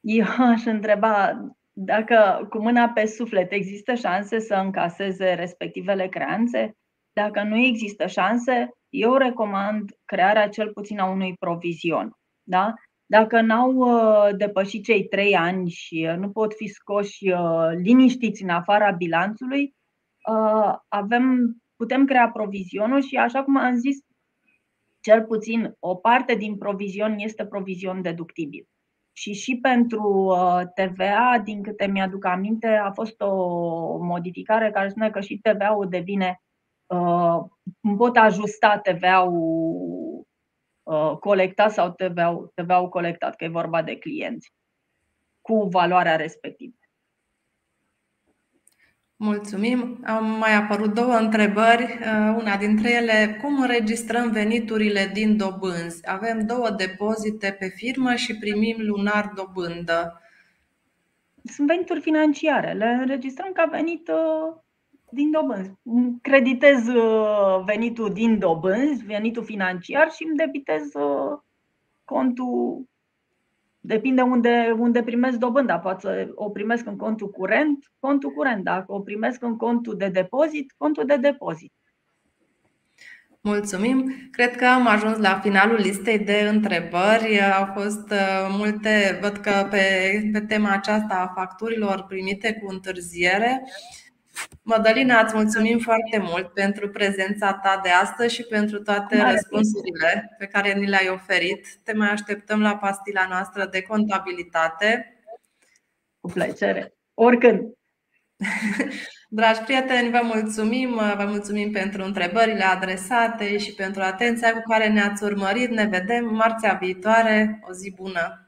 Eu aș întreba dacă cu mâna pe suflet există șanse să încaseze respectivele creanțe. Dacă nu există șanse, eu recomand crearea cel puțin a unui provizion. Da? Dacă n-au uh, depășit cei trei ani și uh, nu pot fi scoși uh, liniștiți în afara bilanțului, avem, putem crea provizionul și, așa cum am zis, cel puțin o parte din provizion este provizion deductibil. Și și pentru uh, TVA, din câte mi-aduc aminte, a fost o modificare care spune că și TVA-ul devine, uh, pot ajusta TVA-ul uh, colectat sau TVA-ul, TVA-ul colectat, că e vorba de clienți, cu valoarea respectivă. Mulțumim. Au mai apărut două întrebări. Uh, una dintre ele, cum înregistrăm veniturile din dobânzi? Avem două depozite pe firmă și primim lunar dobândă. Sunt venituri financiare. Le înregistrăm ca venit uh, din dobânzi. Creditez uh, venitul din dobânzi, venitul financiar și îmi debitez contul Depinde unde, unde primesc dobânda. Poate să o primesc în contul curent, contul curent. Dacă o primesc în contul de depozit, contul de depozit. Mulțumim! Cred că am ajuns la finalul listei de întrebări. Au fost uh, multe, văd că pe, pe tema aceasta a facturilor primite cu întârziere. Mădălina, îți mulțumim foarte mult pentru prezența ta de astăzi și pentru toate răspunsurile pe care ni le-ai oferit. Te mai așteptăm la pastila noastră de contabilitate. Cu plăcere. Oricând. Dragi prieteni, vă mulțumim, vă mulțumim pentru întrebările adresate și pentru atenția cu care ne-ați urmărit. Ne vedem marțea viitoare. O zi bună!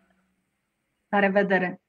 La revedere!